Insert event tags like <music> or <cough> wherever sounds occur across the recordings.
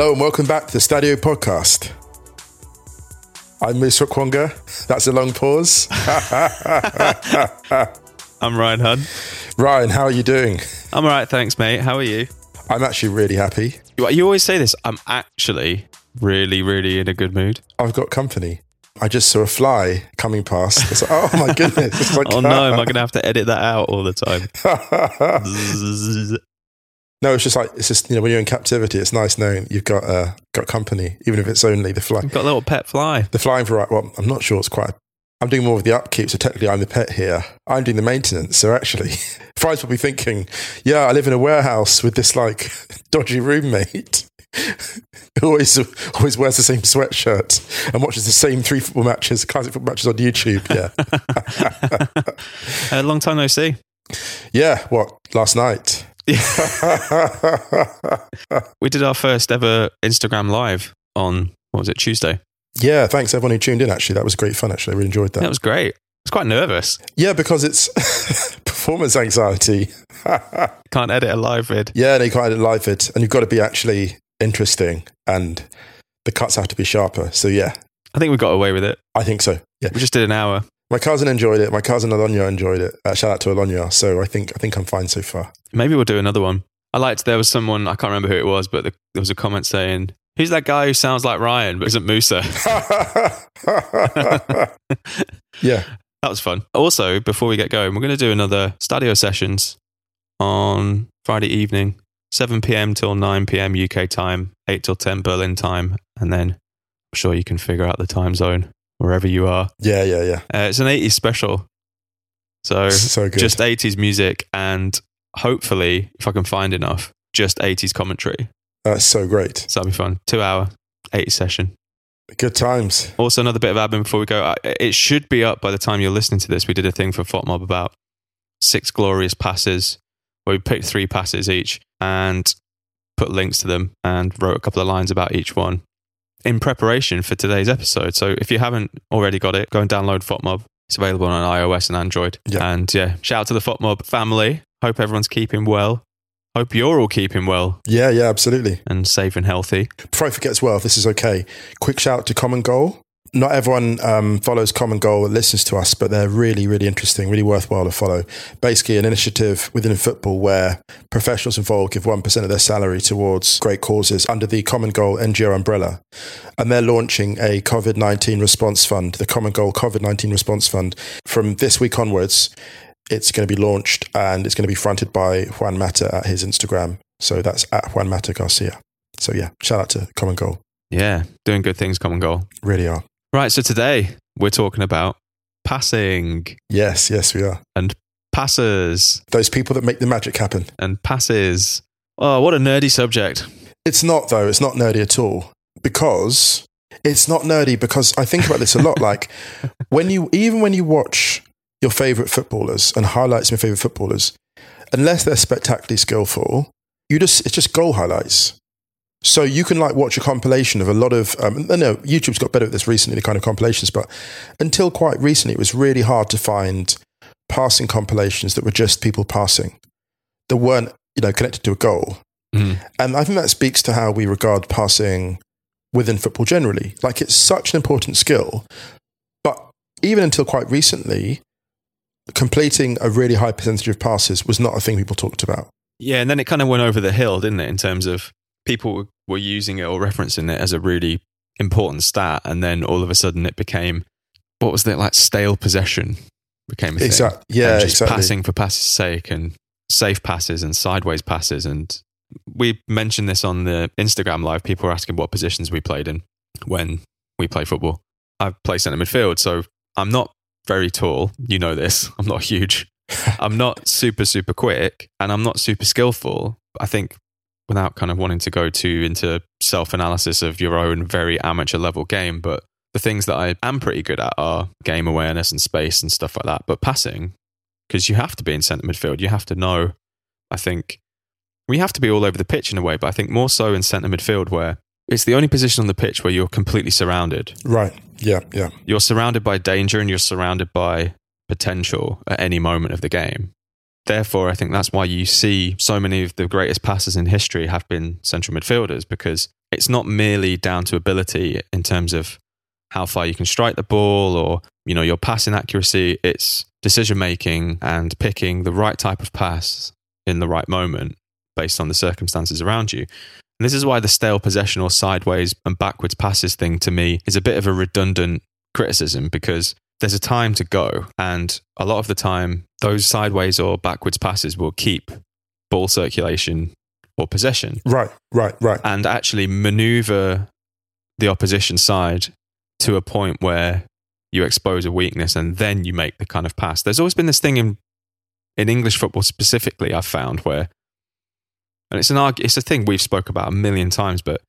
Hello and welcome back to the Stadio podcast. I'm Musa Okwonga. That's a long pause. <laughs> I'm Ryan Hunn. Ryan, how are you doing? I'm all right, thanks, mate. How are you? I'm actually really happy. You, you always say this. I'm actually really, really in a good mood. I've got company. I just saw a fly coming past. It's like, oh my <laughs> goodness. Like, Oh no, am I going to have to edit that out all the time? <laughs> No, it's just like, it's just, you know, when you're in captivity, it's nice knowing you've got uh, got company, even if it's only the fly. I've got a little pet fly. The flying variety, well, I'm not sure it's quite. I'm doing more of the upkeep, so technically I'm the pet here. I'm doing the maintenance. So actually, <laughs> Fry's probably thinking, yeah, I live in a warehouse with this like <laughs> dodgy roommate <laughs> who always always wears the same sweatshirt and watches the same three football matches, classic football matches on YouTube. Yeah, A long time no see. yeah. What last night? <laughs> We did our first ever Instagram live on, what was it, Tuesday? yeah, thanks everyone who tuned in. Actually, that was great fun. Actually, I really enjoyed that. That was great. I was quite nervous. yeah, because it's <laughs> performance anxiety. <laughs> Can't edit a live vid. Yeah, and you can't edit a live it, and you've got to be actually interesting, and the cuts have to be sharper. So yeah, I think we got away with it. I think so. Yeah, We just did an hour. My cousin enjoyed it. My cousin Alonia enjoyed it. Uh, shout out to Alonia. So I think I think I'm fine so far. Maybe we'll do another one. I liked there was someone, I can't remember who it was, but the, there was a comment saying, Who's that guy who sounds like Ryan but isn't Musa? <laughs> <laughs> yeah, That was fun. Also, before we get going, we're going to do another Stadio sessions on Friday evening, 7 p.m. till 9 p.m. UK time, 8 till 10 Berlin time, and then I'm sure you can figure out the time zone wherever you are. yeah, yeah, yeah. Uh, it's an 80s special. So So good. just 80s music and hopefully, if I can find enough, just 80s commentary. That's so great. So that'll be fun. Two hour, 80 session. Good times. Also, another bit of admin before we go. It should be up by the time you're listening to this. We did a thing for FotMob about six glorious passes where we picked three passes each and put links to them and wrote a couple of lines about each one in preparation for today's episode. So if you haven't already got it, go and download FotMob. It's available on iOS and Android. Yeah. And yeah, shout out to the FotMob family. Hope everyone's keeping well. Hope you're all keeping well Yeah, yeah, absolutely. and safe and healthy. Before I forget as well, if this is okay, quick shout out to Common Goal. Not everyone um, follows Common Goal and listens to us, but they're really, really interesting, really worthwhile to follow. Basically, an initiative within football where professionals involved give 1% of their salary towards great causes under the Common Goal NGO umbrella. And they're launching a COVID 19 response fund, the Common Goal COVID 19 response fund. From this week onwards, it's going to be launched and it's going to be fronted by Juan Mata at his Instagram. So that's at Juan Mata Garcia. So yeah, shout out to Common Goal. Yeah, doing good things, common goal. Really are. Right, so today we're talking about passing Yes, yes, we are. and passes Those people that make the magic happen. and passes. Oh, what a nerdy subject. It's not though. It's not nerdy at all because it's not nerdy because I think about this a lot. like <laughs> when you, even when you watch your favorite footballers and highlights of your favorite footballers, unless they're spectacularly skillful, you just it's just goal highlights. So you can like watch a compilation of a lot of um, no, YouTube's got better at this recently, the kind of compilations, but until quite recently, it was really hard to find passing compilations that were just people passing that weren't you know connected to a goal. Mhm. And I think that speaks to how we regard passing within football generally. Like it's such an important skill, but even until quite recently, completing a really high percentage of passes was not a thing people talked about. Yeah, and then it kind of went over the hill, didn't it, in terms of people were using it or referencing it as a really important stat, and then all of a sudden it became what was that like stale possession became a thing. Exactly. Yeah, and just exactly. passing for passes' sake and safe passes and sideways passes and we mentioned this on the Instagram live. People were asking what positions we played in when we play football. I play centre midfield, so I'm not very tall. You know this. <laughs> I'm not huge. <laughs> I'm not super super quick, and I'm not super skillful. I think without kind of wanting to go too into self analysis of your own very amateur level game, but the things that I am pretty good at are game awareness and space and stuff like that. But passing, because you have to be in centre midfield, you have to know. I think we have to be all over the pitch in a way, but I think more so in centre midfield where it's the only position on the pitch where you're completely surrounded. Right. Yeah. Yeah. You're surrounded by danger and you're surrounded by potential at any moment of the game. Therefore, I think that's why you see so many of the greatest passes in history have been central midfielders because it's not merely down to ability in terms of how far you can strike the ball or you know your passing accuracy. It's decision making and picking the right type of pass in the right moment based on the circumstances around you. And this is why the stale possession or sideways and backwards passes thing to me is a bit of a redundant criticism because there's a time to go and a lot of the time those sideways or backwards passes will keep ball circulation or possession Right, right, right. and actually maneuver the opposition side to a point where you expose a weakness and then you make the kind of pass. There's always been this thing in in English football specifically I've found where and it's an arg- it's a thing we've spoke about a million times but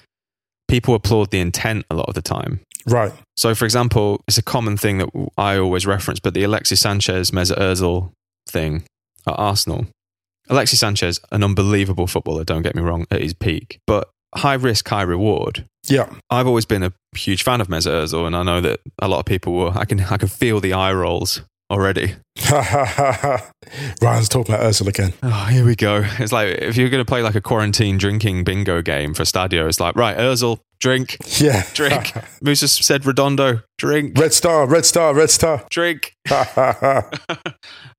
people applaud the intent a lot of the time. Right. So for example, it's a common thing that I always reference but the Alexis Sanchez Mesut Ozil thing at Arsenal. Alexis Sanchez an unbelievable footballer, don't get me wrong, at his peak, but high risk, high reward. Yeah. I've always been a huge fan of Mesut Ozil, and I know that a lot of people will. I can I can feel the eye rolls already. <laughs> <laughs> Ryan's talking about Ursula again. Oh, here we go. It's like if you're going to play like a quarantine drinking bingo game for Stadio, it's like right, Ozil, drink, Yeah. drink. <laughs> Musa said Redondo, drink, red star, red star, red star. drink. <laughs> <laughs>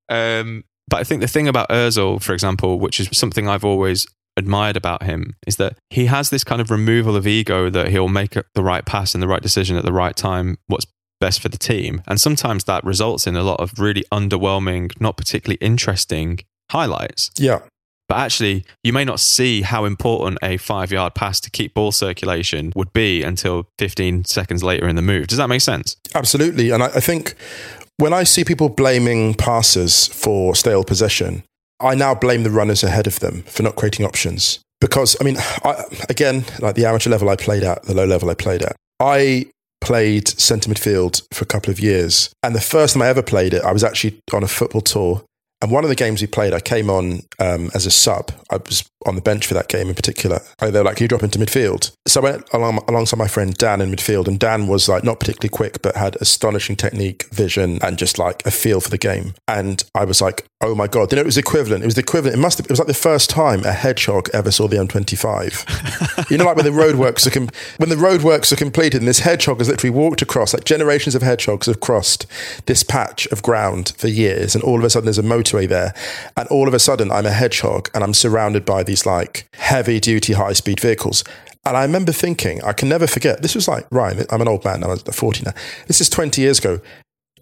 um, but I think the thing about Ozil, for example, which is something I've always admired about him, is that he has this kind of removal of ego that he'll make the right pass and the right decision at the right time. What's best for the team, and sometimes that results in a lot of really underwhelming, not particularly interesting highlights. yeah. But actually, you may not see how important a five yard pass to keep ball circulation would be until 15 seconds later in the move. Does that make sense? Absolutely. And I, I think when I see people blaming passes for stale possession, I now blame the runners ahead of them for not creating options. Because, I mean, I, again, like the amateur level I played at, the low level I played at, I played centre midfield for a couple of years. And the first time I ever played it, I was actually on a football tour. And one of the games we played, I came on um, as a sub. I was on the bench for that game in particular. They were like, "Can you drop into midfield?" So I went along, alongside my friend Dan in midfield, and Dan was like not particularly quick, but had astonishing technique, vision, and just like a feel for the game. And I was like, "Oh my god!" You know, it was equivalent. It was the equivalent. It must have. It was like the first time a hedgehog ever saw the M25. <laughs> you know, like when the roadworks are com- when the roadworks are completed, and this hedgehog has literally walked across. Like generations of hedgehogs have crossed this patch of ground for years, and all of a sudden there's a motorway there, and all of a sudden I'm a hedgehog, and I'm surrounded by these like heavy duty high speed vehicles. And I remember thinking, I can never forget. This was like Ryan. I'm an old man. I'm 40 now. This is 20 years ago.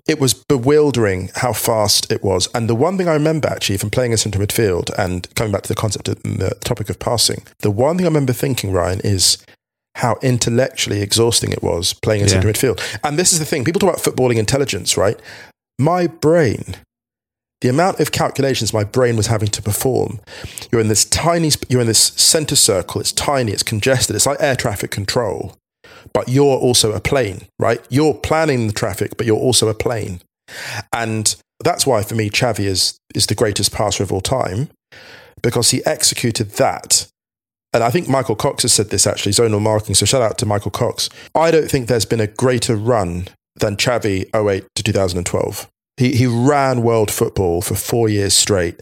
It was bewildering how fast it was. And the one thing I remember actually from playing a centre midfield and coming back to the concept of uh, the topic of passing, the one thing I remember thinking, Ryan, is how intellectually exhausting it was playing a Yeah. centre midfield. And this is the thing people talk about footballing intelligence, right? My brain, the amount of calculations my brain was having to perform. You're in this tiny, you're in this centre circle. It's tiny, it's congested. It's like air traffic control, but you're also a plane, right? You're planning the traffic, but you're also a plane. And that's why for me, Xavi is, is the greatest passer of all time because he executed that. And I think Michael Cox has said this actually, zonal marking. So shout out to Michael Cox. I don't think there's been a greater run than Xavi 08 to 2012. He, he ran world football for four years straight,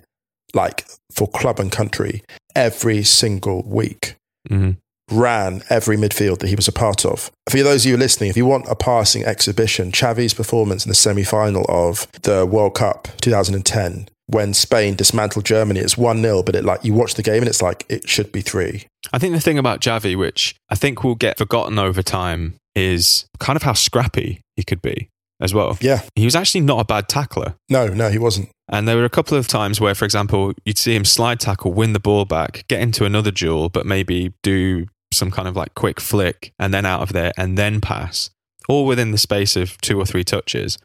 like for club and country, every single week hmm ran every midfield that he was a part of. For those of you listening, if you want a passing exhibition, Xavi's performance in the semi final of the World Cup 2010, when Spain dismantled Germany, it's 1 0, but it like you watch the game and it's like it should be three. I think the thing about Xavi, which I think will get forgotten over time, is kind of how scrappy he could be as well. Yeah. He was actually not a bad tackler. No, no, he wasn't. And there were a couple of times where, for example, you'd see him slide tackle, win the ball back, get into another duel, but maybe do some kind of like quick flick and then out of there and then pass, all within the space of two or three touches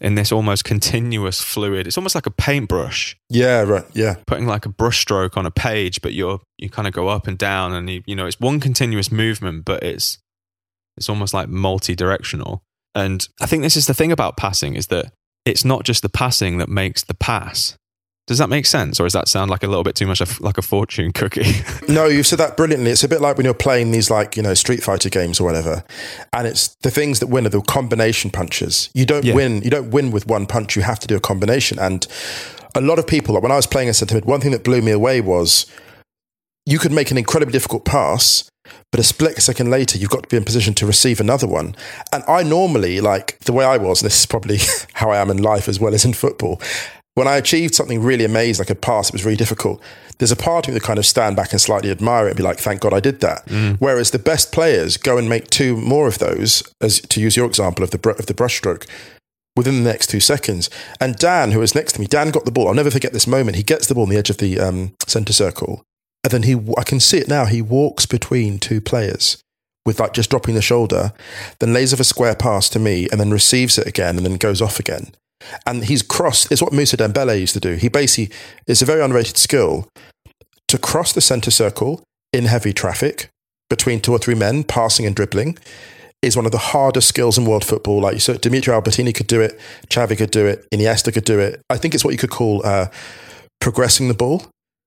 in this almost continuous fluid. It's almost like a paintbrush, Yeah, right. Yeah. putting like a brush stroke on a page, but you're you kind of go up and down, and you, you know it's one continuous movement, but it's it's almost like multi-directional. And I think this is the thing about passing is that it's not just the passing that makes the pass. Does that make sense, or does that sound like a little bit too much of, like a fortune cookie? <laughs> No, you've said that brilliantly. It's a bit like when you're playing these, like, you know, Street Fighter games or whatever. And it's the things that win are the combination punches. You don't Yeah. win, you don't win with one punch, you have to do a combination. And a lot of people, like when I was playing a centre mid, one thing that blew me away was you could make an incredibly difficult pass, but a split second later, you've got to be in position to receive another one. And I normally, like the way I was, and this is probably <laughs> how I am in life as well as in football, when I achieved something really amazing, like a pass, it was really difficult. There's a part of me that kind of stand back and slightly admire it and be like, thank God I did that. Mm. Whereas the best players go and make two more of those, as to use your example of the, br- of the brushstroke, within the next two seconds. And Dan, who was next to me, Dan got the ball. I'll never forget this moment. He gets the ball on the edge of the um, centre circle. And then he, I can see it now, he walks between two players with like just dropping the shoulder, then lays off a square pass to me and then receives it again and then goes off again. And he's crossed, it's what Mousa Dembele used to do. He basically, it's a very underrated skill to cross the centre circle in heavy traffic between two or three men, passing and dribbling, is one of the hardest skills in world football. Like so, Demetrio Albertini could do it, Xavi could do it, Iniesta could do it. I think it's what you could call uh, progressing the ball.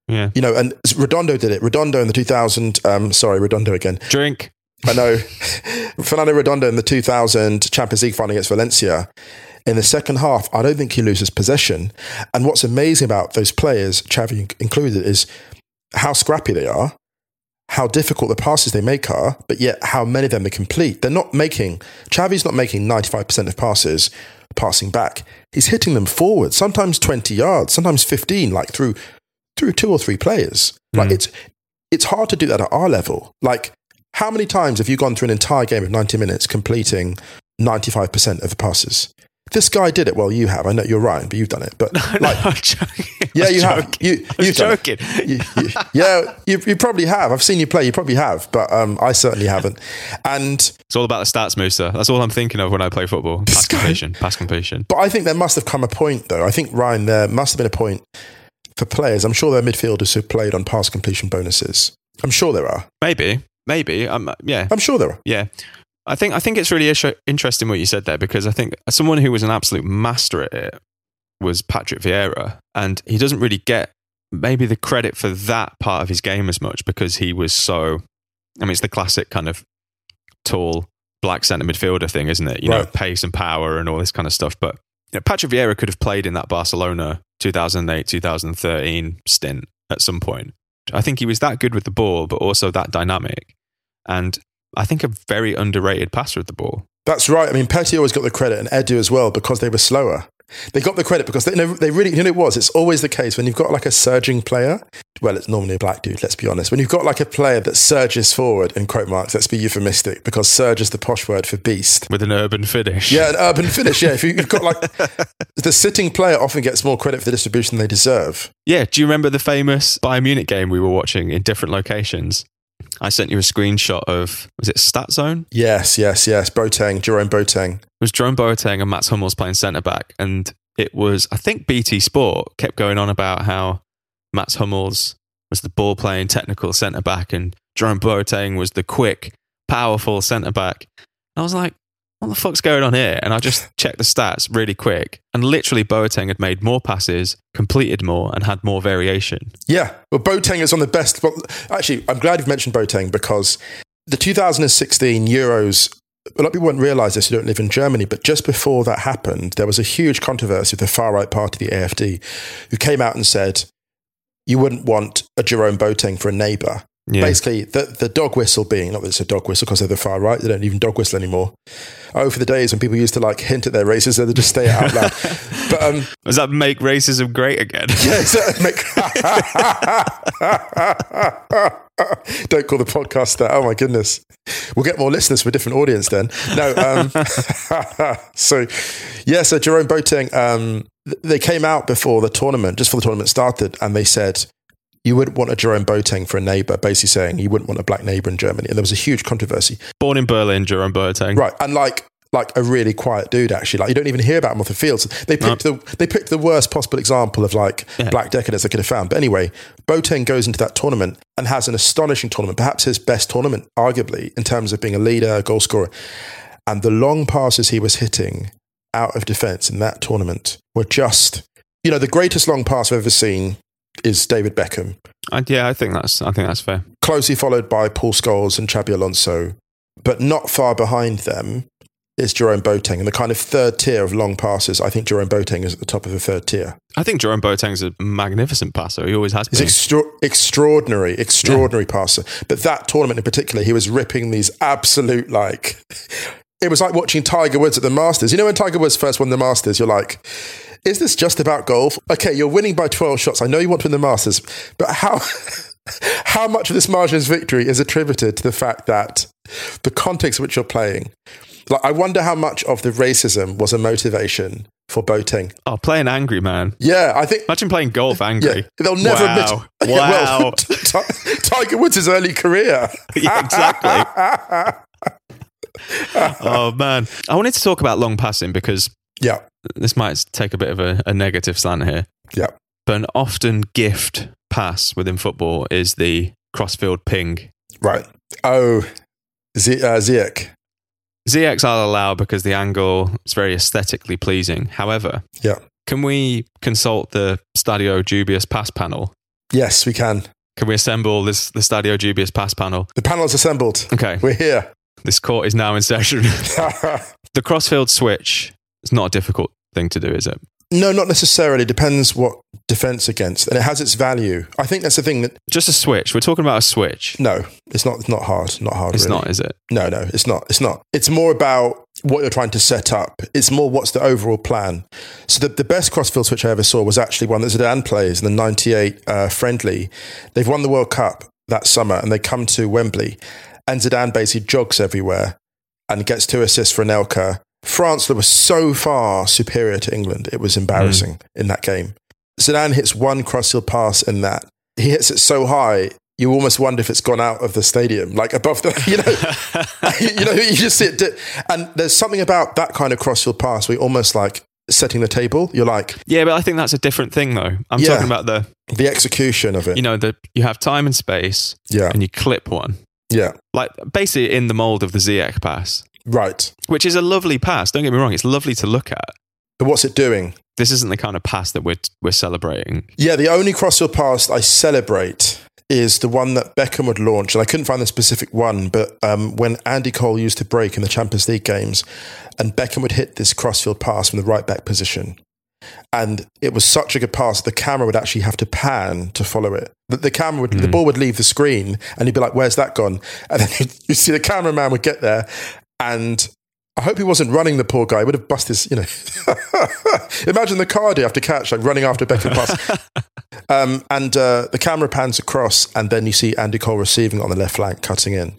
Yeah. You know, and Redondo did it. Redondo in the 2000, um, sorry, Redondo again. Drink. I know. <laughs> Fernando Redondo in the 2000 Champions League final against Valencia. In the second half, I don't think he loses possession. And what's amazing about those players, Xavi included, is how scrappy they are, how difficult the passes they make are, but yet how many of them they complete. They're not making, Xavi's not making 95% of passes passing back. He's hitting them forward, sometimes 20 yards, sometimes 15, like through through two or three players. Like Mm. it's it's hard to do that at our level. Like how many times have you gone through an entire game of 90 minutes completing 95% of the passes? This guy did it. Well, you have. I know you're right, but you've done it. But <laughs> like, no, I'm joking. I <laughs> yeah, you have. joking. You, you've joking. You- you- <laughs> yeah, you, you probably have. I've seen you play. You probably have, but um, I certainly haven't. And It's all about the stats, Musa. That's all I'm thinking of when I play football. Pass guy- completion. Pass completion. but I think there must have come a point, though. I think Ryan, there must have been a point for players. I'm sure there are midfielders who've played on pass completion bonuses. I'm sure there are. Maybe. Maybe. Um, yeah. I'm sure there are. Yeah. I think I think it's really interesting what you said there because I think someone who was an absolute master at it was Patrick Vieira, and he doesn't really get maybe the credit for that part of his game as much because he was so. I mean, it's the classic kind of tall black centre midfielder thing, isn't it? You know, pace and power and all this kind of stuff. But you know, Patrick Vieira could have played in that Barcelona 2008 2013 stint at some point. I think he was that good with the ball, but also that dynamic. And I think a very underrated passer of the ball. That's right. I mean, Petit always got the credit and Edu as well because they were slower. They got the credit because they, they really, you know, it was. It's always the case when you've got like a surging player. Well, it's normally a black dude, let's be honest. When you've got like a player that surges forward, in quote marks, let's be euphemistic, because surge is the posh word for beast. with an urban finish. Yeah, an urban finish. Yeah, if you- you've got like <laughs> the sitting player often gets more credit for the distribution they deserve. Yeah. Do you remember the famous Bayern Munich game we were watching in different locations? I sent you a screenshot of, was it Stat Zone? Yes, yes, yes. Boateng, Jerome Boateng. It was Jerome Boateng and Mats Hummels playing centre back. And it was, I think BT Sport kept going on about how Mats Hummels was the ball playing technical centre back and Jerome Boateng was the quick, powerful centre back. I was like, what the fuck's going on here? And I just <laughs> checked the stats really quick. And literally, Boateng had made more passes, completed more, and had more variation. Yeah, well, Boateng is on the best. Well, actually, I'm glad you've mentioned Boateng because the 2016 Euros. A lot of people won't realise this who don't live in Germany, but just before that happened, there was a huge controversy with the far right party, the AFD, who came out and said you wouldn't want a Jerome Boateng for a neighbour. Yeah. Basically, the, the dog whistle being, not that it's a dog whistle because they're the far right, they don't even dog whistle anymore. Oh, for the days when people used to like hint at their races, they just say it out loud. <laughs> but um, Does that make racism great again? <laughs> yeah, exactly. Make- <laughs> Don't call the podcast that. Oh my goodness, we'll get more listeners for a different audience then. No, um, so yeah, so Jerome Boateng, um, th- they came out before the tournament, just before the tournament started, and they said you wouldn't want a Jerome Boateng for a neighbour, basically saying you wouldn't want a black neighbour in Germany, and there was a huge controversy. Born in Berlin, Jerome Boateng. Right, and like like a really quiet dude actually. Like you don't even hear about him off the field. So they picked the they picked the worst possible example of like Yeah. black decadence they could have found. But anyway, Boateng goes into that tournament and has an astonishing tournament, perhaps his best tournament, arguably in terms of being a leader, a goal scorer, and the long passes he was hitting out of defence in that tournament were just, you know, the greatest long pass I've ever seen is David Beckham, yeah, I think that's I think that's fair. closely followed by Paul Scholes and Xabi Alonso, but not far behind them is Jerome Boateng. And the kind of third tier of long passes, I think Jerome Boateng is at the top of the third tier. I think Jerome Boateng's a magnificent passer. He always has He's been. extra- extraordinary, extraordinary passer. But that tournament in particular, he was ripping these absolute like. <laughs> It was like watching Tiger Woods at the Masters. You know when Tiger Woods first won the Masters, you're like, is this just about golf? Okay, you're winning by 12 shots. I know you want to win the Masters, but how <laughs> how much of this margin's victory is attributed to the fact that the context in which you're playing? Like, I wonder how much of the racism was a motivation for Boateng. oh, playing angry, man. Yeah, I think Imagine playing golf <laughs> angry. yeah, they'll never Wow. admit. Wow. <laughs> well, Ti- Tiger Woods' early career. Yeah, exactly. oh, man. I wanted to talk about long passing because Yeah, this might take a bit of a, a negative slant here. yeah, But an often gift pass within football is the crossfield ping. right. Oh, Z- uh, Ziyech. ZX I'll allow because the angle is very aesthetically pleasing. However, Yeah. can we consult the Stadio Dubious pass panel? Yes, we can. Can we assemble this the Stadio Dubious pass panel? The panel is assembled. Okay, We're here. this court is now in session. <laughs> the crossfield switch is not a difficult thing to do, is it? no, not necessarily. Depends what defense against, and it has its value. I think that's the thing that Just a switch. We're talking about a switch. no, it's not. It's not hard. Not hard. It's really. not, is it? No, no, it's not. It's not. It's more about what you're trying to set up. It's more what's the overall plan. So the, the best crossfield switch I ever saw was actually one that Zidane plays in the 98 uh, friendly. They've won the World Cup that summer and they come to Wembley and Zidane basically jogs everywhere and gets two assists for Anelka. France that was so far superior to England. It was embarrassing mm. in that game. Zidane hits one crossfield pass in that. He hits it so high, you almost wonder if it's gone out of the stadium, like above the, <laughs> you know, <laughs> you know, you just see it. di- And there's something about that kind of crossfield pass where you're almost like setting the table. You're like Yeah, but I think that's a different thing, though. I'm Yeah. talking about the, the execution of it. you know, the you have time and space, yeah, and you clip one, yeah, like basically in the mold of the Ziyech pass, right. which is a lovely pass. Don't get me wrong; it's lovely to look at. But what's it doing? This isn't the kind of pass that we're we're celebrating. Yeah, the only crossfield pass I celebrate is the one that Beckham would launch, and I couldn't find the specific one, but um, when Andy Cole used to break in the Champions League games, and Beckham would hit this crossfield pass from the right back position. And it was such a good pass, the camera would actually have to pan to follow it. The, the camera would, the ball would leave the screen, and he'd be like, "Where's that gone?" And then <laughs> you see the cameraman would get there, and I hope he wasn't running the poor guy. He would have busted his, you know. <laughs> Imagine the card you have to catch, like running after Beckham pass. <laughs> Um, and uh, the camera pans across, and then you see Andy Cole receiving on the left flank, cutting in.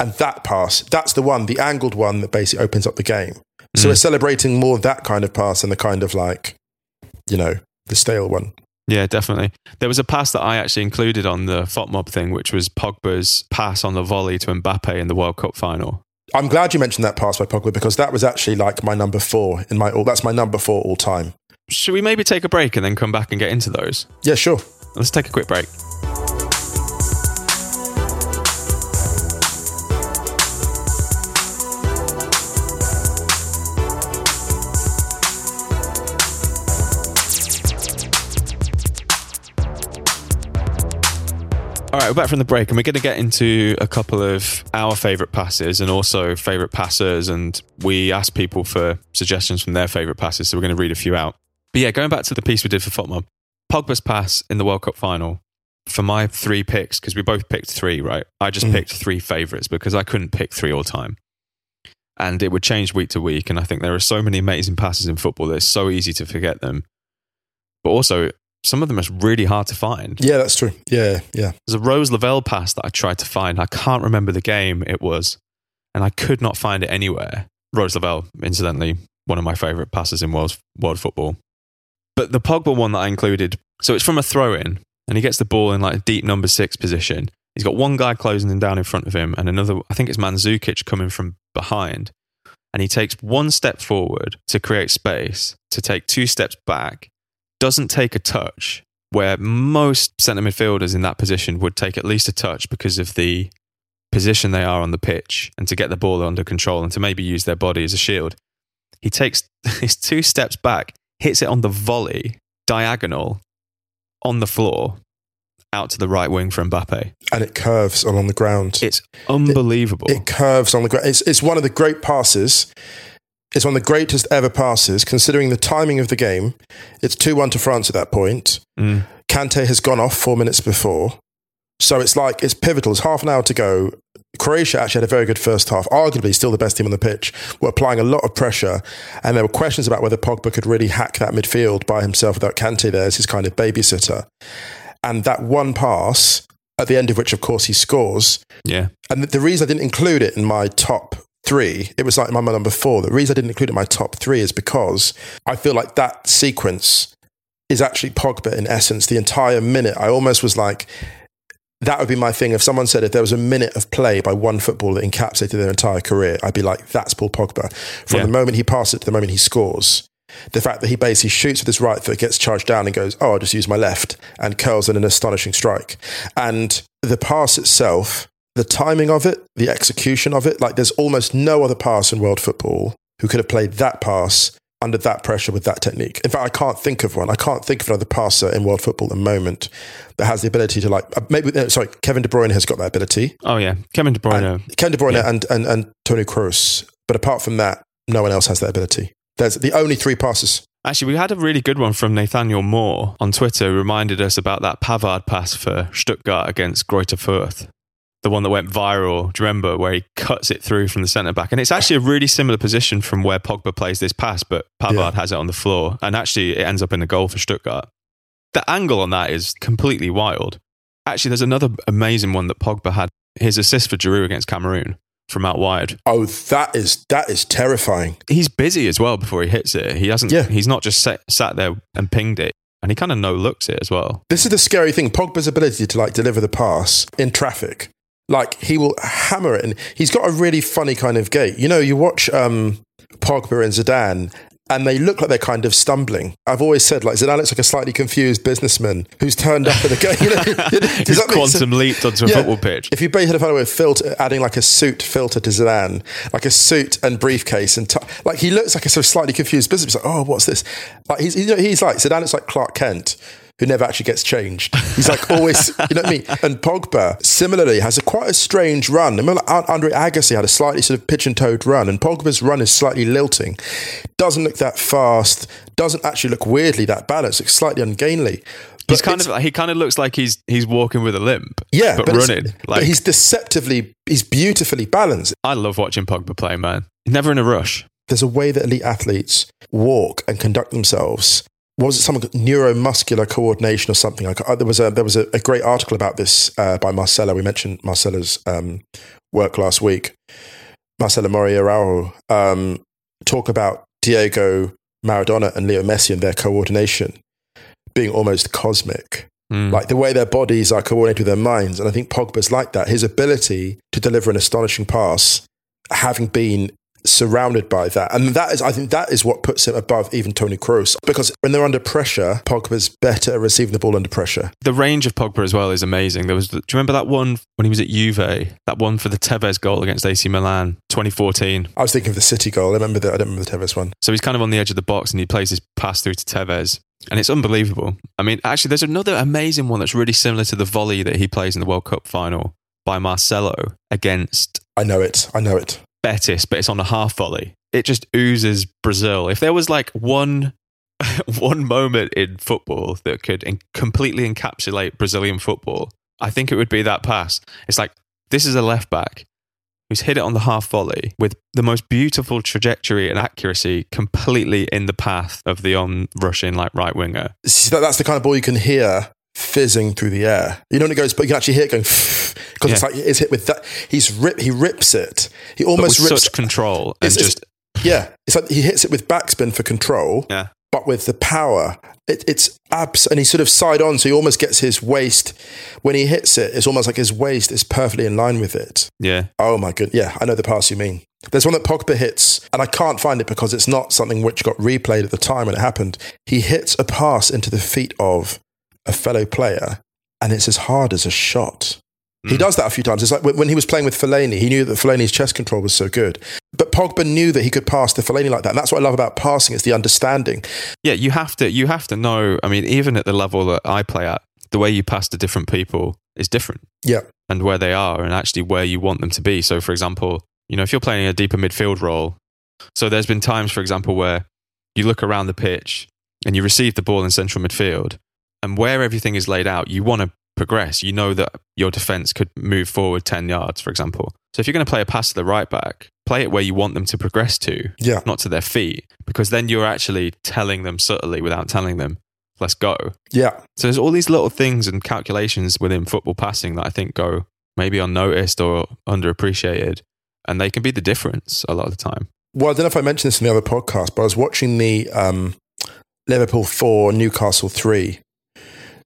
And that pass, that's the one, the angled one that basically opens up the game. So we're celebrating more that kind of pass than the kind of like, you know, the stale one. Yeah, definitely. There was a pass that I actually included on the FotMob thing, which was Pogba's pass on the volley to Mbappe in the World Cup final. I'm glad you mentioned that pass by Pogba because that was actually like my number four in my all. That's my number four all time. Should we maybe take a break and then come back and get into those? Yeah, sure. Let's take a quick break. All right, we're back from the break, and we're going to get into a couple of our favourite passes and also favourite passers. And we asked people for suggestions from their favourite passes, so we're going to read a few out. But yeah, going back to the piece we did for FotMob, Pogba's pass in the World Cup final. For my three picks, because we both picked three, right? I just Mhm. picked three favourites because I couldn't pick three all time. And it would change week to week. And I think there are so many amazing passes in football that it's so easy to forget them. But also, some of them are really hard to find. Yeah, that's true. Yeah, yeah. There's a Rose Lavelle pass that I tried to find. I can't remember the game it was, and I could not find it anywhere. Rose Lavelle, incidentally, one of my favourite passes in world, world football. But the Pogba one that I included, so it's from a throw in, and he gets the ball in like a deep number six position. He's got one guy closing him down in front of him, and another, I think it's Mandzukic coming from behind. And he takes one step forward to create space, to take two steps back, doesn't take a touch, where most centre midfielders in that position would take at least a touch because of the position they are on the pitch and to get the ball under control and to maybe use their body as a shield. He takes <laughs> his two steps back, hits it on the volley, diagonal, on the floor, out to the right wing for Mbappe. And it curves along the ground. It's unbelievable. It, it curves on the ground. It's, it's one of the great passes. It's one of the greatest ever passes, considering the timing of the game. It's 2 1 to France at that point. Mm. Kante has gone off four minutes before. So it's like, it's pivotal. It's half an hour to go. Croatia actually had a very good first half, arguably still the best team on the pitch, were applying a lot of pressure. And there were questions about whether Pogba could really hack that midfield by himself without Kante there as his kind of babysitter. And that one pass, at the end of which, of course, he scores. Yeah. And the reason I didn't include it in my top three, it was like my number four. The reason I didn't include it in my top three is because I feel like that sequence is actually Pogba in essence. The entire minute, I almost was like, that would be my thing. If someone said if there was a minute of play by one footballer that encapsulated their entire career, I'd be like, that's Paul Pogba. From Yeah. the moment he passes it to the moment he scores. The fact that he basically shoots with his right foot, gets charged down and goes, oh, I'll just use my left and curls in an astonishing strike. And the pass itself, the timing of it, the execution of it, like there's almost no other pass in world football who could have played that pass under that pressure with that technique. In fact, I can't think of one. I can't think of another passer in world football at the moment that has the ability to like uh, maybe uh, sorry, Kevin De Bruyne has got that ability. Oh, yeah. Kevin De Bruyne. And Kevin De Bruyne Yeah. and, and and Tony Kroos. But apart from that, no one else has that ability. There's the only three passes. Actually, we had a really good one from Nathaniel Moore on Twitter, who reminded us about that Pavard pass for Stuttgart against Greuther Fürth. The one that went viral, do you remember, where he cuts it through from the centre back? And it's actually a really similar position from where Pogba plays this pass, but Pavard Yeah. has it on the floor. And actually, it ends up in the goal for Stuttgart. The angle on that is completely wild. Actually, there's another amazing one that Pogba had his assist for Giroud against Cameroon from out wide. Oh, that is that is terrifying. He's busy as well before he hits it. He hasn't. Yeah. He's not just sat, sat there and pinged it, and he kind of no looks it as well. This is the scary thing. Pogba's ability to like deliver the pass in traffic. Like he will hammer it and he's got a really funny kind of gait. You know, you watch um Pogba and Zidane and they look like they're kind of stumbling. I've always said like Zidane looks like a slightly confused businessman who's turned up at a game. <laughs> You know, does He's that make sense? quantum leaped onto a Yeah. football pitch. If you basically had a fellow with filter, adding like a suit filter to Zidane, like a suit and briefcase, and t- like he looks like a sort of slightly confused businessman. Like, oh, what's this? Like he's, you know, he's like Zidane. It's like Clark Kent. Who never actually gets changed. He's like always, you know what I mean? And Pogba similarly has a quite a strange run. Remember, like Andre Agassi had a slightly sort of pitch and toed run, and Pogba's run is slightly lilting. Doesn't look that fast. Doesn't actually look weirdly that balanced. Looks slightly ungainly. But He's kind of he kind of looks like he's he's walking with a limp. yeah, but, it's- running. but Like he's deceptively, he's beautifully balanced. I love watching Pogba play, man. Never in a rush. There's a way that elite athletes walk and conduct themselves. What was it? Something neuromuscular coordination or something. Like uh, there was a there was a, a great article about this uh, by Marcelo. We mentioned Marcelo's um, work last week. Marcela Mora y Araujo um, talk about Diego Maradona and Leo Messi and their coordination being almost cosmic. Mm. like the way their bodies are coordinated with their minds. And I think Pogba's like that. His ability to deliver an astonishing pass, having been surrounded by that, and that is, I think, that is what puts him above even Tony Kroos. Because when they're under pressure, Pogba's better at receiving the ball under pressure. the range of Pogba as well is amazing. There was, do you remember that one when he was at Juve? That one for the Tevez goal against AC Milan, 2014. I was thinking of the City goal. I remember that. I don't remember the Tevez one. So he's kind of on the edge of the box and he plays his pass through to Tevez. And it's unbelievable. I mean, actually, there's another amazing one that's really similar to the volley that he plays in the World Cup final by Marcelo against I know it. I know it. Betis, but it's on a half volley. It just oozes Brazil. If there was like one <laughs> one moment in football that could en- completely encapsulate Brazilian football, I think it would be that pass. It's like this is a left back who's hit it on the half volley with the most beautiful trajectory and accuracy completely in the path of the on rushing like right winger. That's the kind of ball you can hear fizzing through the air. You know when it goes, but you can actually hear it going <sighs> because it's like it's hit with that. He's rip. He rips it. He almost rips. such control and It's- it's- just Yeah, it's like he hits it with backspin for control. Yeah. But with the power, it, it's abs, and he's sort of side on, so he almost gets his waist. When he hits it, it's almost like his waist is perfectly in line with it. yeah. Oh my good, yeah, I know the pass you mean. There's one that Pogba hits, and I can't find it because it's not something which got replayed at the time when it happened. He hits a pass into the feet of a fellow player, and it's as hard as a shot. He Mm. does that a few times. It's like when when he was playing with Fellaini, he knew that Fellaini's chest control was so good. But Pogba knew that he could pass to Fellaini like that. And that's what I love about passing, it's the understanding. Yeah, you have to you have to know. I mean, even at the level that I play at, the way you pass to different people is different Yeah. and where they are and actually where you want them to be. So, for example, you know, if you're playing a deeper midfield role, so there's been times, for example, where you look around the pitch and you receive the ball in central midfield, and where everything is laid out, you want to progress. You know that your defense could move forward 10 yards, for example. So, if you're going to play a pass to the right back, play it where you want them to progress to, Yeah. not to their feet, because then you're actually telling them subtly without telling them, let's go. Yeah. So there's all these little things and calculations within football passing that I think go maybe unnoticed or underappreciated, and they can be the difference a lot of the time. Well, I don't know if I mentioned this in the other podcast, but I was watching the um, Liverpool 4, Newcastle 3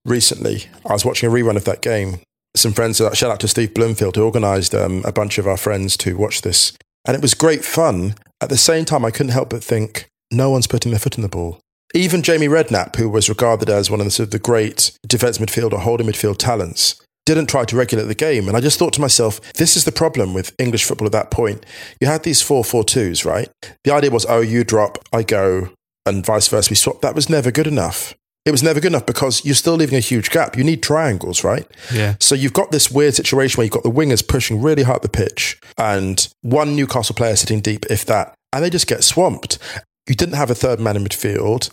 recently. I was watching a rerun of that game. Some friends, uh, shout out to Steve Bloomfield, who organised um, a bunch of our friends to watch this. And it was great fun. At the same time, I couldn't help but think, no one's putting their foot in the ball. Even Jamie Redknapp, who was regarded as one of the, sort of the great defence midfield or holding midfield talents, didn't try to regulate the game. And I just thought to myself, this is the problem with English football at that point. You had these 4 4 2s, right? The idea was, oh, you drop, I go, and vice versa. We swap. That was never good enough. It was never good enough because you're still leaving a huge gap. You need triangles, right? Yeah. So you've got this weird situation where you've got the wingers pushing really hard the pitch and one Newcastle player sitting deep, if that, and they just get swamped. You didn't have a third man in midfield.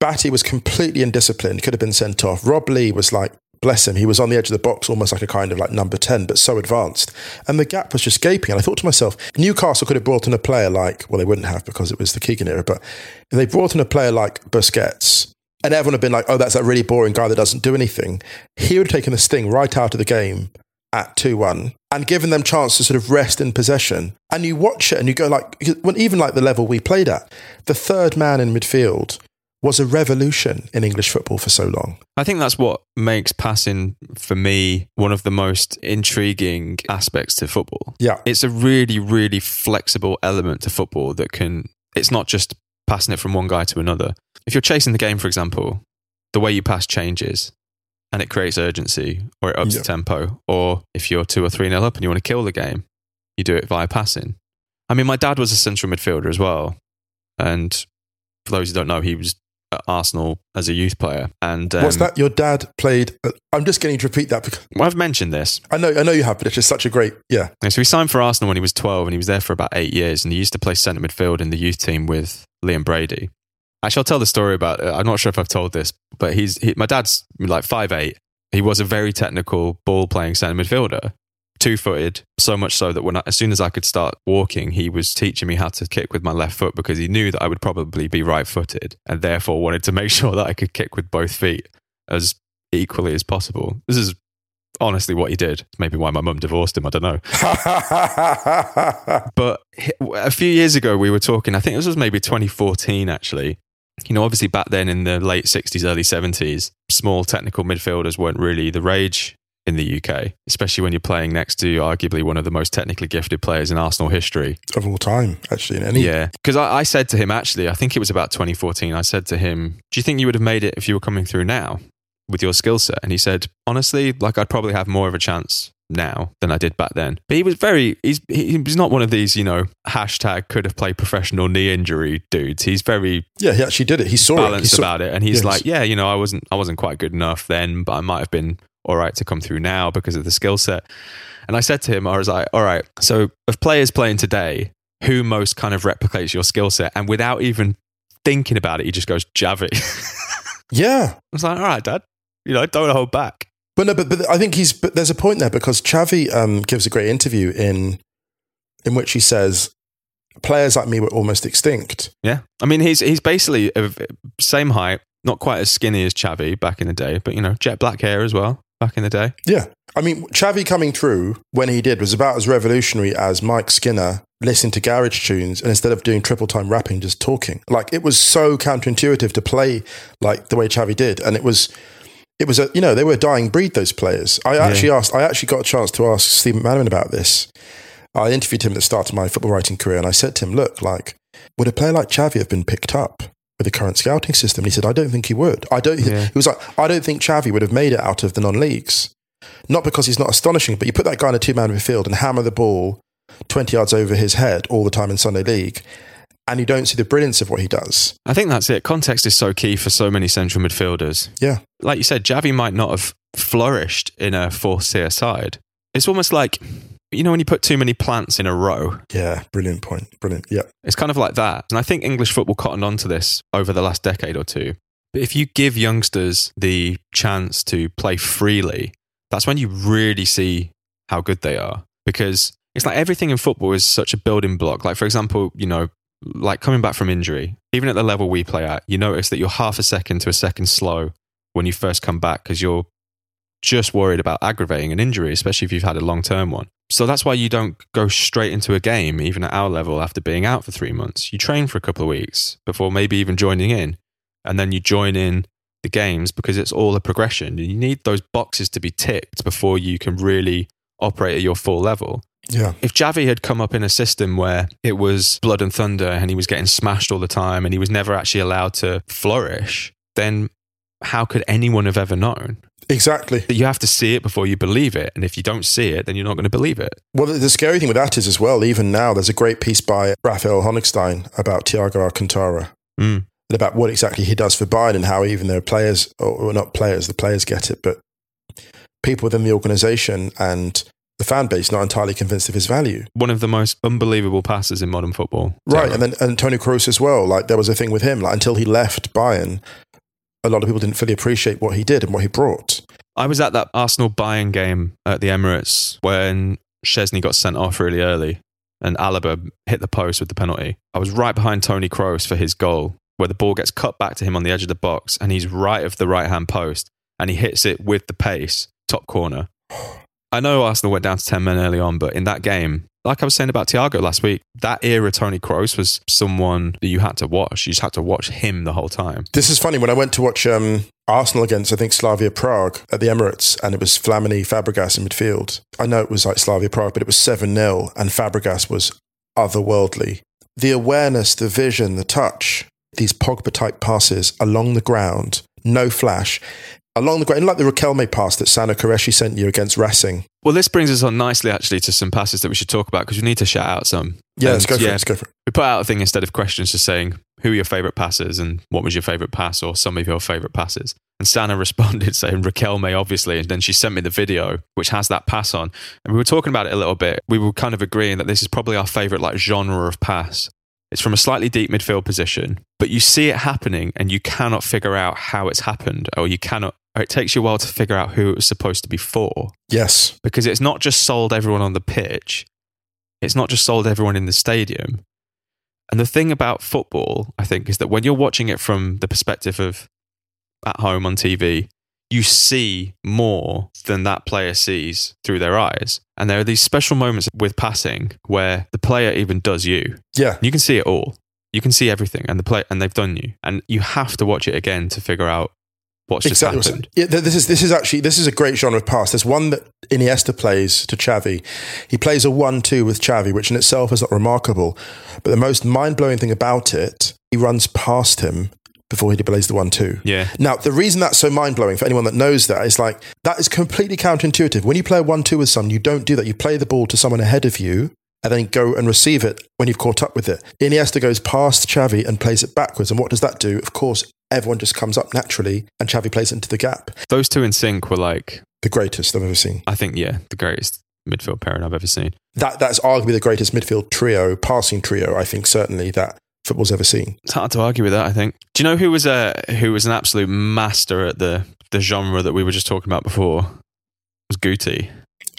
Batty was completely indisciplined, could have been sent off. Rob Lee was like, bless him, he was on the edge of the box, almost like a kind of like number 10, but so advanced. And the gap was just gaping. And I thought to myself, Newcastle could have brought in a player like, well, they wouldn't have because it was the Keegan era, but they brought in a player like Busquets, and everyone had been like, oh, that's that really boring guy that doesn't do anything, he would have taken the sting right out of the game at 2 1 and given them chance to sort of rest in possession. And you watch it and you go like, when even like the level we played at, the third man in midfield was a revolution in English football for so long. I think that's what makes passing for me one of the most intriguing aspects to football. Yeah. It's a really, really flexible element to football that can, it's not just passing it from one guy to another. If you're chasing the game, for example, the way you pass changes and it creates urgency or it ups Yeah. the tempo. Or if you're two or three nil up and you want to kill the game, you do it via passing. I mean, my dad was a central midfielder as well. And for those who don't know, he was at Arsenal as a youth player. And um, What's that? Your dad played. uh, I'm just getting to repeat that because Well, I've mentioned this. I know, I know you have, but it's just such a great, yeah. Yeah, So he signed for Arsenal when he was 12 and he was there for about eight years. And he used to play centre midfield in the youth team with Liam Brady. Actually, I'll tell the story about it. I'm not sure if I've told this, but he's he, my dad's like five eight. He was a very technical ball playing centre midfielder, two footed, so much so that when I, as soon as I could start walking, he was teaching me how to kick with my left foot because he knew that I would probably be right footed and therefore wanted to <laughs> make sure that I could kick with both feet as equally as possible. This is honestly what he did. Maybe why my mum divorced him. I don't know. <laughs> But a few years ago, we were talking, I think this was maybe 2014 actually. You know, obviously back then in the late 60s, early 70s, small technical midfielders weren't really the rage in the UK, especially when you're playing next to arguably one of the most technically gifted players in Arsenal history. of all time, actually, in any. Yeah. Because I, I said to him, actually, I think it was about 2014, I said to him, Do you think you would have made it if you were coming through now with your skill set? And he said, Honestly, like I'd probably have more of a chance now than I did back then. But he was very, he's, he was not one of these, you know, hashtag could have played professional knee injury dudes. He's very Yeah, he actually did it. He saw it. He balanced saw- about it. And he's Yes. like, yeah, you know, I wasn't, I wasn't quite good enough then, but I might have been all right to come through now because of the skill set. And I said to him, I was like, all right, so of players playing today, who most kind of replicates your skill set? And without even thinking about it, he just goes, Xavi. <laughs> Yeah, I was like, all right, dad, you know, don't hold back. But no, but, but I think he's. But there's a point there because Xavi um, gives a great interview in in which he says players like me were almost extinct. Yeah. I mean, he's, he's basically of same height, not quite as skinny as Xavi back in the day, but, you know, jet black hair as well back in the day. Yeah, I mean Xavi coming through when he did was about as revolutionary as Mike Skinner listening to garage tunes and instead of doing triple time rapping, just talking. Like it was so counterintuitive to play like the way Xavi did, and it was. It was a, you know, they were a dying breed, those players. I actually asked, I actually got a chance to ask Stephen McManaman about this. I interviewed him at the start of my football writing career, and I said to him, "Look, like, would a player like Xavi have been picked up with the current scouting system?" And he said, "I don't think he would. I don't." Yeah. He was like, "I don't think Xavi would have made it out of the non-leagues, not because he's not astonishing, but you put that guy in a two-man midfield and hammer the ball twenty yards over his head all the time in Sunday League, and you don't see the brilliance of what he does." I think that's it. Context is so key for so many central midfielders. Yeah, Like you said, Xavi might not have flourished in a fourth tier side. It's almost like, you know, when you put too many plants in a row, Yeah, brilliant point. Brilliant. Yeah. it's kind of like that. And I think English football cottoned onto this over the last decade or two. But if you give youngsters the chance to play freely, that's when you really see how good they are. Because it's like everything in football is such a building block. Like, for example, you know, like coming back from injury, even at the level we play at, you notice that you're half a second to a second slow when you first come back because you're just worried about aggravating an injury, especially if you've had a long term one. So that's why you don't go straight into a game, even at our level, after being out for three months. You train for a couple of weeks before maybe even joining in, and then you join in the games because it's all a progression. You need those boxes to be ticked before you can really operate at your full level. Yeah. If Xavi had come up in a system where it was blood and thunder and he was getting smashed all the time and he was never actually allowed to flourish, then how could anyone have ever known? Exactly. That you have to see it before you believe it. And if you don't see it, then you're not going to believe it. Well, the, the scary thing with that is as well, even now, there's a great piece by Raphael Honigstein about Thiago Alcantara Mm. and about what exactly he does for Bayern and how even their players, or not players, the players get it, but people within the organization and the fan base not entirely convinced of his value. One of the most unbelievable passes in modern football. Right. And then and Tony Kroos as well. Like there was a thing with him, like until he left Bayern, a lot of people didn't fully appreciate what he did and what he brought. I was at that Arsenal Bayern game at the Emirates when Szczesny got sent off really early and Alaba hit the post with the penalty. I was right behind Tony Kroos for his goal, where the ball gets cut back to him on the edge of the box and he's right of the right hand post and he hits it with the pace, top corner. <sighs> I know Arsenal went down to 10 men early on, but in that game, like I was saying about Thiago last week, that era Tony Kroos was someone that you had to watch. You just had to watch him the whole time. This is funny. When I went to watch um, Arsenal against, I think, Slavia Prague at the Emirates, and it was Flamini Fabregas in midfield. I know it was like Slavia Prague, but it was 7 0, and Fabregas was otherworldly. The awareness, the vision, the touch, these Pogba type passes along the ground, no flash, along the ground, like the Riquelme pass that Sana Koreshi sent you against Racing. Well, this brings us on nicely actually to some passes that we should talk about because we need to shout out some. Yeah, let's go for yeah, it. Let's go for it. We put out a thing instead of questions just saying who are your favourite passes and what was your favourite pass or some of your favourite passes. And Sana <laughs> responded saying Riquelme, obviously. And then she sent me the video, which has that pass on. And we were talking about it a little bit. We were kind of agreeing that this is probably our favourite like genre of pass. It's from a slightly deep midfield position, but you see it happening and you cannot figure out how it's happened, or you cannot, or it takes you a while to figure out who it was supposed to be for Yes. because it's not just sold everyone on the pitch, it's not just sold everyone in the stadium. And the thing about football, I think, is that when you're watching it from the perspective of at home on TV, you see more than that player sees through their eyes. And there are these special moments with passing where the player even does you. Yeah. You can see it all. You can see everything, and the play, and they've done you, and you have to watch it again to figure out what's just Exactly. happened. Yeah, this is this is actually this is a great genre of pass. There's one that Iniesta plays to Xavi. He plays a one-two with Xavi, which in itself is not remarkable. But the most mind-blowing thing about it, he runs past him before he plays the one-two. Yeah, Now, the reason that's so mind-blowing for anyone that knows that is like that is completely counterintuitive. When you play a one-two with someone, you don't do that. You play the ball to someone ahead of you. And then go and receive it when you've caught up with it. Iniesta goes past Xavi and plays it backwards. And what does that do? Of course, everyone just comes up naturally and Xavi plays into the gap. those two in sync were like The greatest I've ever seen. I think, yeah, the greatest midfield pairing I've ever seen. That that's arguably the greatest midfield trio, passing trio. I think certainly that football's ever seen. It's hard to argue with that. I think. Do you know who was a who was an absolute master at the the genre that we were just talking about before? It was Guti.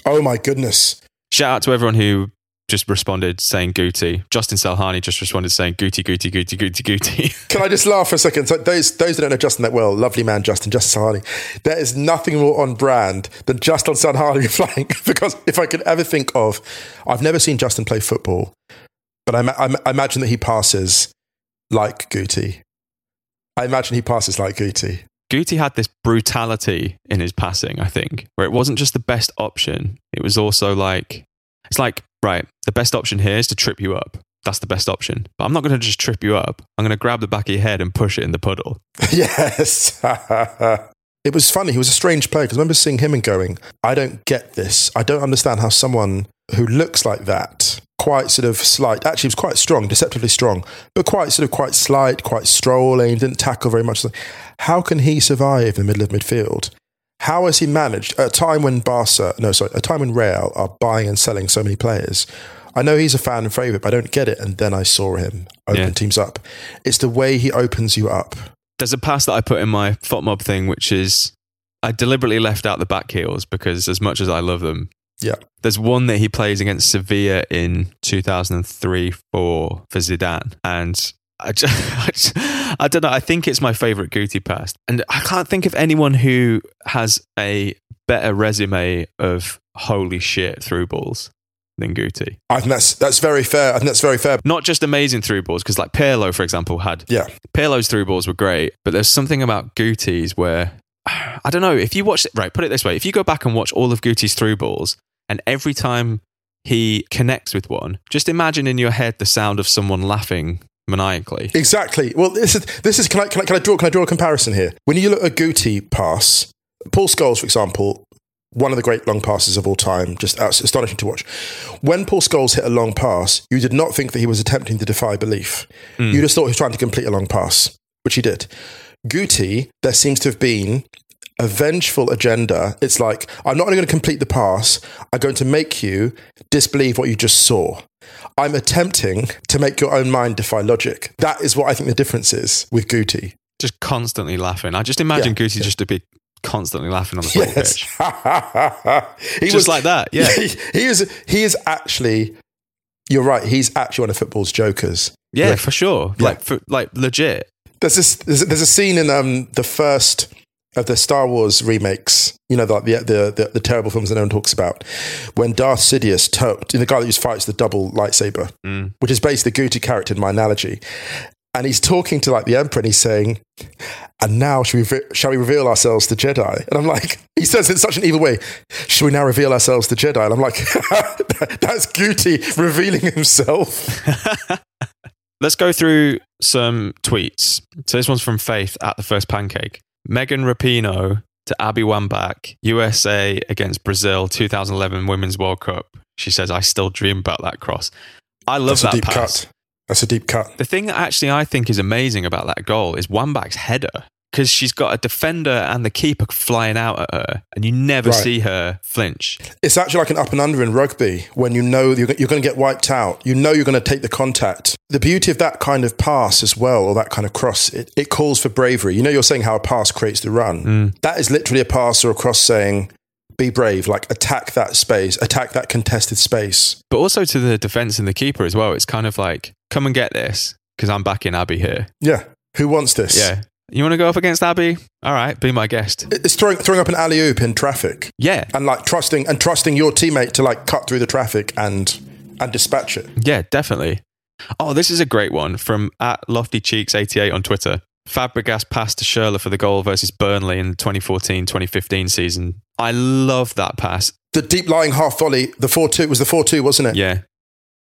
Oh my goodness! Shout out to everyone who just responded saying Guti. Justin Salhani just responded saying Guti, Guti, Guti, Guti, Guti. <laughs> Can I just laugh for a second? So those those that don't know Justin that well, lovely man, Justin, Justin Salhani. There is nothing more on brand than Justin Salhani <laughs> flying. because if I could ever think of, I've never seen Justin play football, but I, I, I imagine that he passes like Guti. I imagine he passes like Guti. Guti had this brutality in his passing, I think, where it wasn't just the best option. It was also like, it's like, right, the best option here is to trip you up. That's the best option. But I'm not going to just trip you up. I'm going to grab the back of your head and push it in the puddle. <laughs> yes. <laughs> it was funny. He was a strange player because I remember seeing him and going, I don't get this. I don't understand how someone who looks like that, quite sort of slight, actually was quite strong, deceptively strong, but quite sort of quite slight, quite strolling, didn't tackle very much. How can he survive in the middle of midfield? How has he managed at a time when Barca, no, sorry, a time when Real are buying and selling so many players? I know he's a fan and favourite, but I don't get it. And then I saw him open Yeah. teams up. It's the way he opens you up. There's a pass that I put in my FotMob thing, which is I deliberately left out the back heels because as much as I love them, Yeah. there's one that he plays against Sevilla in 2003 4 for Zidane. And I, just, <laughs> I, just- I don't know. I think it's my favorite Guti pass. And I can't think of anyone who has a better resume of holy shit through balls than Guti. I think that's that's very fair. I think that's very fair. Not just amazing through balls, because like Pirlo, for example, had Yeah. Pirlo's through balls were great, but there's something about Guti's where <sighs> I don't know if you watch right. Put it this way: if you go back and watch all of Guti's through balls, and every time he connects with one, just imagine in your head the sound of someone laughing maniacally. Exactly. Well, this is this is can I can I, can I draw can I draw a comparison here? When you look at Guti pass, Paul Scholes, for example, one of the great long passes of all time, just astonishing to watch. When Paul Scholes hit a long pass, you did not think that he was attempting to defy belief. Hmm. You just thought he was trying to complete a long pass, which he did. Guti, there seems to have been a vengeful agenda. It's like, I'm not only going to complete the pass, I'm going to make you disbelieve what you just saw. I'm attempting to make your own mind defy logic. That is what I think the difference is with Guti. Just constantly laughing. I just imagine Yeah, Guti just to be constantly laughing on the football Yes. pitch. <laughs> he Just like that, yeah. <laughs> he, he is he is actually you're right, he's actually one of football's jokers. Yeah, Yeah. for sure. Yeah. Like, for, like legit. There's this there's, there's a scene in um the first of the Star Wars remakes, you know, like the, the the the terrible films that no one talks about, when Darth Sidious, to, the guy that just fights the double lightsaber, Mm. which is basically the Guti character in my analogy, and he's talking to like the Emperor, and he's saying, "And now shall we shall we reveal ourselves to Jedi?" And I'm like, <laughs> he says it in such an evil way. Shall we now reveal ourselves to Jedi? And I'm like, <laughs> that's Guti revealing himself. <laughs> Let's go through some tweets. So this one's from Faith at the first pancake. Megan Rapinoe to Abby Wambach, USA against Brazil 2011 Women's World Cup. She says, I still dream about that cross. I love That's a that deep pass. cut. That's a deep cut. The thing that actually I think is amazing about that goal is Wambach's header because she's got a defender and the keeper flying out at her, and you never Right. see her flinch. It's actually like an up and under in rugby when you know you're, you're going to get wiped out. You know you're going to take the contact. The beauty of that kind of pass as well, or that kind of cross, it, it calls for bravery. You know, you're saying how a pass creates the run. Mm. That is literally a pass or a cross saying, be brave, like attack that space, attack that contested space. But also to the defense and the keeper as well. It's kind of like, come and get this because I'm backing Abby here. Yeah. Who wants this? Yeah. You want to go up against Abby? All right, be my guest. It's throwing, throwing up an alley oop in traffic Yeah. and like trusting and trusting your teammate to like cut through the traffic and and dispatch it. Yeah, definitely. Oh, this is a great one from at Lofty Cheeks 88 on Twitter. Fabregas passed to Schürrle for the goal versus Burnley in the 2014-2015 season. I love that pass. The deep lying half volley, the 4 2 was the 4 2, wasn't it? Yeah.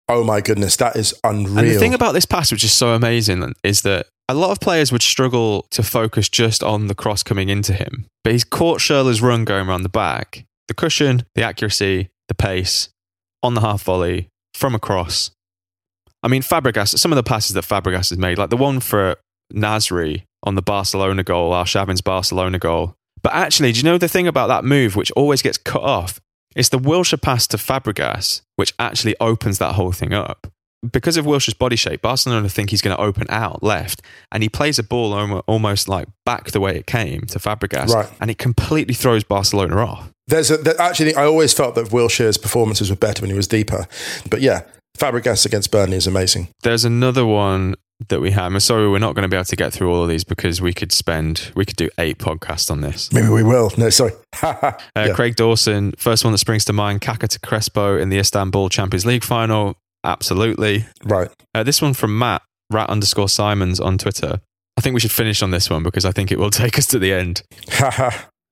Oh my goodness, that is unreal. And the thing about this pass, which is so amazing, is that a lot of players would struggle to focus just on the cross coming into him. But he's caught Schürrle's run going around the back. The cushion, the accuracy, the pace, on the half volley, from across. I mean, Fabregas, some of the passes that Fabregas has made, like the one for Nasri on the Barcelona goal, Arshavin's Barcelona goal. But actually, do you know the thing about that move, which always gets cut off? It's the Wilshere pass to Fabregas, which actually opens that whole thing up. Because of Wilshere's body shape, Barcelona think he's going to open out left, and he plays a ball almost like back the way it came to Fabregas, Right. and it completely throws Barcelona off. There's a, there, actually, I always felt that Wilshere's performances were better when he was deeper. But yeah, Fabregas against Burnley is amazing. There's another one that we have. I'm sorry, we're not going to be able to get through all of these because we could spend, we could do eight podcasts on this. Maybe we will. No, sorry. <laughs> Uh, Yeah. Craig Dawson, first one that springs to mind, Kaka to Crespo in the Istanbul Champions League final. Absolutely. Right. Uh, this one from Matt, rat underscore Simons on Twitter. I think we should finish on this one because I think it will <laughs> take us to the end. <laughs>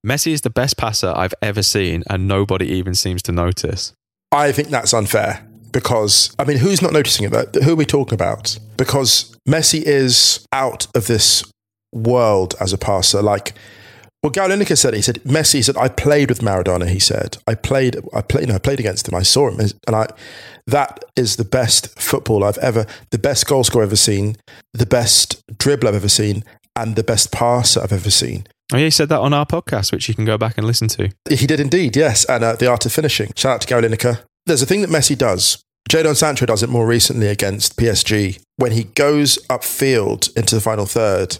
Messi is the best passer I've ever seen, and nobody even seems to notice. I think that's unfair because, I mean, who's not noticing it? Though? Who are we talking about? Because Messi is out of this world as a passer. Like, well, Lineker said, he said, Messi he said, I played with Maradona, he said. I played, I played, I played against him. I saw him. And I, that is the best football I've ever, the best goal scorer I've ever seen, the best dribble I've ever seen, and the best passer I've ever seen. Oh, yeah, he said that on our podcast, which you can go back and listen to. He did indeed, yes. And uh, The Art of Finishing. Shout out to Lineker. There's a thing that Messi does. Jadon Sancho does it more recently against PSG when he goes upfield into the final third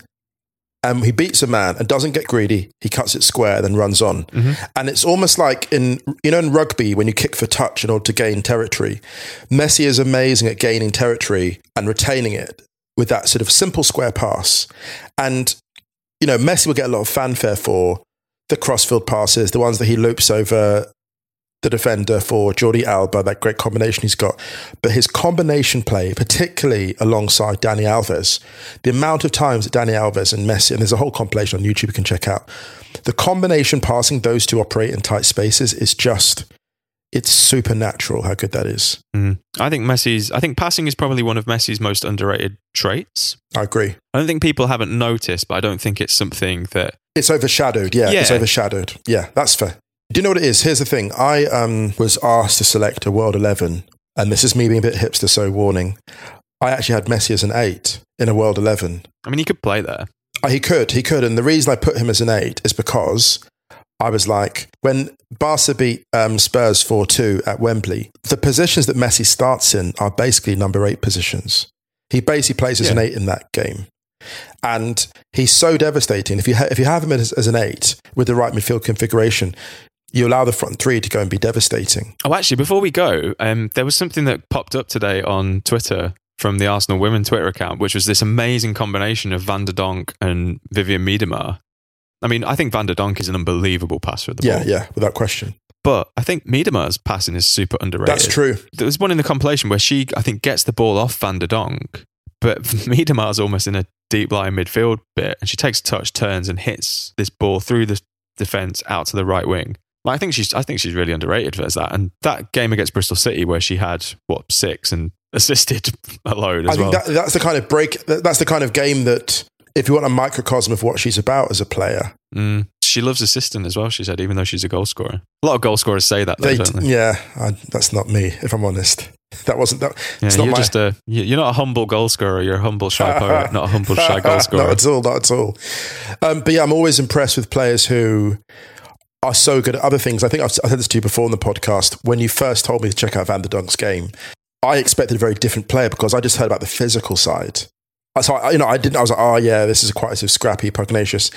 and he beats a man and doesn't get greedy. He cuts it square, then runs on. Mm-hmm. And it's almost like in you know in rugby when you kick for touch in order to gain territory. Messi is amazing at gaining territory and retaining it with that sort of simple square pass. And you know Messi will get a lot of fanfare for the crossfield passes, the ones that he loops over the defender for Jordi Alba, that great combination he's got. But his combination play, particularly alongside Dani Alves, the amount of times that Dani Alves and Messi, and there's a whole compilation on YouTube you can check out, the combination passing those two operate in tight spaces is just, it's supernatural how good that is. Mm. I think Messi's, I think passing is probably one of Messi's most underrated traits. I agree. I don't think people haven't noticed, but I don't think it's something that. It's overshadowed. Yeah, it's overshadowed. Yeah, that's fair. Do you know what it is? Here's the thing. I um, was asked to select a World 11, and this is me being a bit hipster, so warning. I actually had Messi as an eight in a World 11. I mean, he could play there. Uh, He could, he could. And the reason I put him as an eight is because I was like, when Barca beat um, Spurs 4 2 at Wembley, the positions that Messi starts in are basically number eight positions. He basically plays as an eight in that game. And he's so devastating. If you, ha- if you have him as, as an eight with the right midfield configuration, you allow the front three to go and be devastating. Oh, actually, before we go, um, there was something that popped up today on Twitter from the Arsenal Women Twitter account, which was this amazing combination of Van de Donk and Vivianne Miedema. I mean, I think Van de Donk is an unbelievable passer of the Yeah, ball. yeah, without question. But I think Miedema's passing is super underrated. That's true. There was one in the compilation where she, I think, gets the ball off Van de Donk, but <laughs> Miedema's almost in a deep line midfield bit, and she takes a touch, turns, and hits this ball through the defense out to the right wing. I think she's, I think she's really underrated as that. And that game against Bristol City, where she had what six and assisted <laughs> a load as I think well. that, that's the kind of break, that- that's the kind of game that, if you want a microcosm of what she's about as a player, Mm. She loves assisting as well. She said, even though she's a goal scorer. A lot of goal scorers say that, though, They, don't they? yeah, I, that's not me, if I'm honest. <laughs> That wasn't that. Yeah, it's not you're my- just a you- you're not a humble goal scorer. You're a humble shy poet, <laughs> not a humble shy goal scorer. not at all, not at all. Um, but yeah, I'm always impressed with players who are so good at other things. I think I've, I said this to you before in the podcast. When you first told me to check out Van de Donk's game, I expected a very different player because I just heard about the physical side. So I, you know, I didn't. I was like, oh yeah, this is quite sort of scrappy, pugnacious.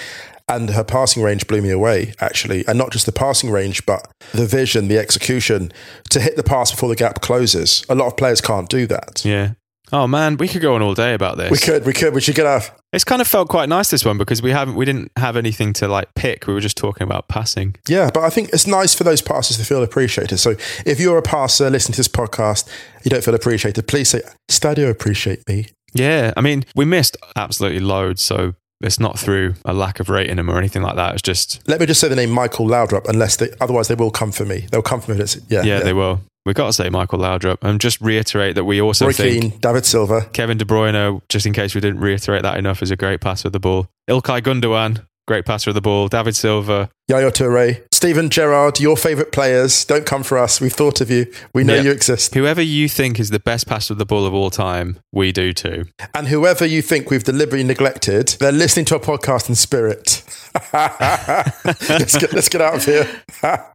And her passing range blew me away, actually, and not just the passing range, but the vision, the execution to hit the pass before the gap closes. A lot of players can't do that. Yeah. Oh man, we could go on all day about this. We could, we could, we should get off. It's kind of felt quite nice this one because we haven't we didn't have anything to like pick. We were just talking about passing. Yeah, but I think it's nice for those passers to feel appreciated. So if you're a passer listening to this podcast, you don't feel appreciated, please say, Stadio appreciate me. Yeah, I mean, we missed absolutely loads, so it's not through a lack of rating them or anything like that. It's just Let me just say the name Michael Laudrup, unless they, otherwise they will come for me. They'll come for me. It's, yeah, yeah, they will. We've got to say Michael Laudrup and just reiterate that we also Roy think Keane, David Silva. Kevin De Bruyne, just in case we didn't reiterate that enough, is a great passer of the ball. Ilkay Gundogan, great passer of the ball. David Silva, Yaya Toure, Steven Gerrard, your favourite players. Don't come for us. We've thought of you. We know Yeah. you exist. whoever you think is the best passer of the ball of all time, we do too. And whoever you think we've deliberately neglected, they're listening to our podcast in spirit. <laughs> let's, get, let's get out of here. <laughs>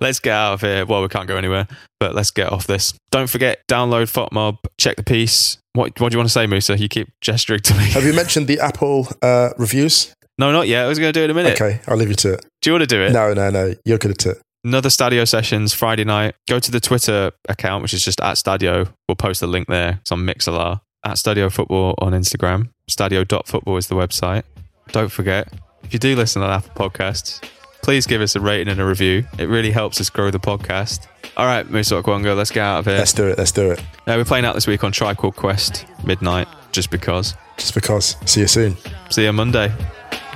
Let's get out of here. Well, we can't go anywhere, but let's get off this. Don't forget, download FotMob, check the piece. What, what do you want to say, Musa? You keep gesturing to me. Have you mentioned the Apple uh, reviews? No, not yet. I was going to do it in a minute. Okay, I'll leave you to it. Do you want to do it? No, no, no. You're good at it. Another Stadio sessions Friday night. Go to the Twitter account, which is just at Stadio. We'll post the link there. It's on Mixlr. At Stadio Football on Instagram. Stadio.football is the website. Don't forget, if you do listen on Apple Podcasts, please give us a rating and a review. It really helps us grow the podcast. All right, Musa let's get out of here. Let's do it. Let's do it. Uh, we're playing out this week on Tribe Called Quest, midnight, just because. Just because. See you soon. See you Monday.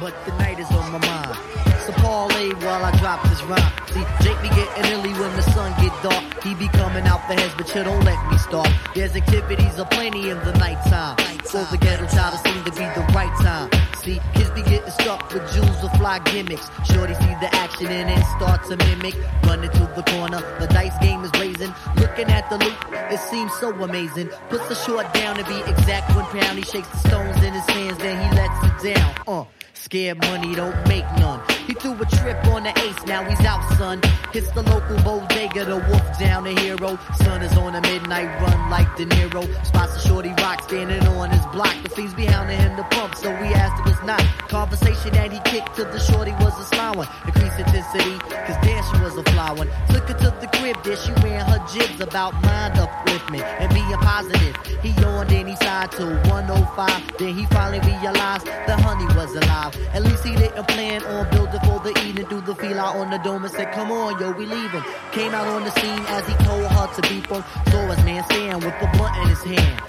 But the night is on my mind. So parlay while I drop this rhyme. See, Jake be getting illy when the sun get dark. He be coming out the heads, but you don't let me start. There's activities aplenty in the nighttime. For the ghetto child, it seem to be the right time. See, kids be getting stuck with jewels or fly gimmicks. Shorty see the action and then start to mimic. Running to the corner, the dice game is raising. Looking at the loot, it seems so amazing. Puts the short down to be exact pound. He shakes the stones in his hands, then he lets it down. Uh. Scared money don't make none. He threw a trip on the ace, now he's out, son. Hits the local bodega, the wolf down the hero. Sun is on a midnight run like De Niro. Spots a shorty rock standing on his block. The fiends behind him the pump, so we asked if it's not. Conversation that he kicked to the shorty was a sly one. Increased intensity, cause there she was a fly one. Took her to the crib, there she ran her jibs about mind up with me and being positive. He yawned and he sighed to 105. Then he finally realized the honey was alive. At least he didn't plan on building for the evening. Threw the feel out on the dome and said, Come on, yo, we leaving. Came out on the scene as he told her to beep him. Saw his man stand with the blunt in his hand.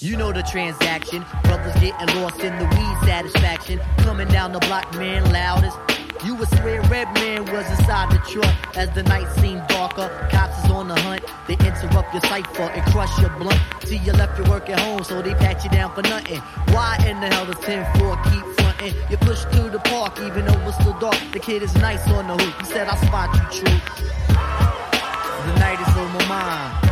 You know the transaction. Brothers getting lost in the weed satisfaction. Coming down the block, man, loudest. You would swear Redman was inside the truck as the night seemed darker. Cops is on the hunt. They interrupt your cipher and crush your blunt. See you left your work at home, so they pat you down for nothing. Why in the hell does 10-4 keep fronting? You push through the park even though it's still dark. The kid is nice on the hoop. He said, I spot you, true. The night is on my mind.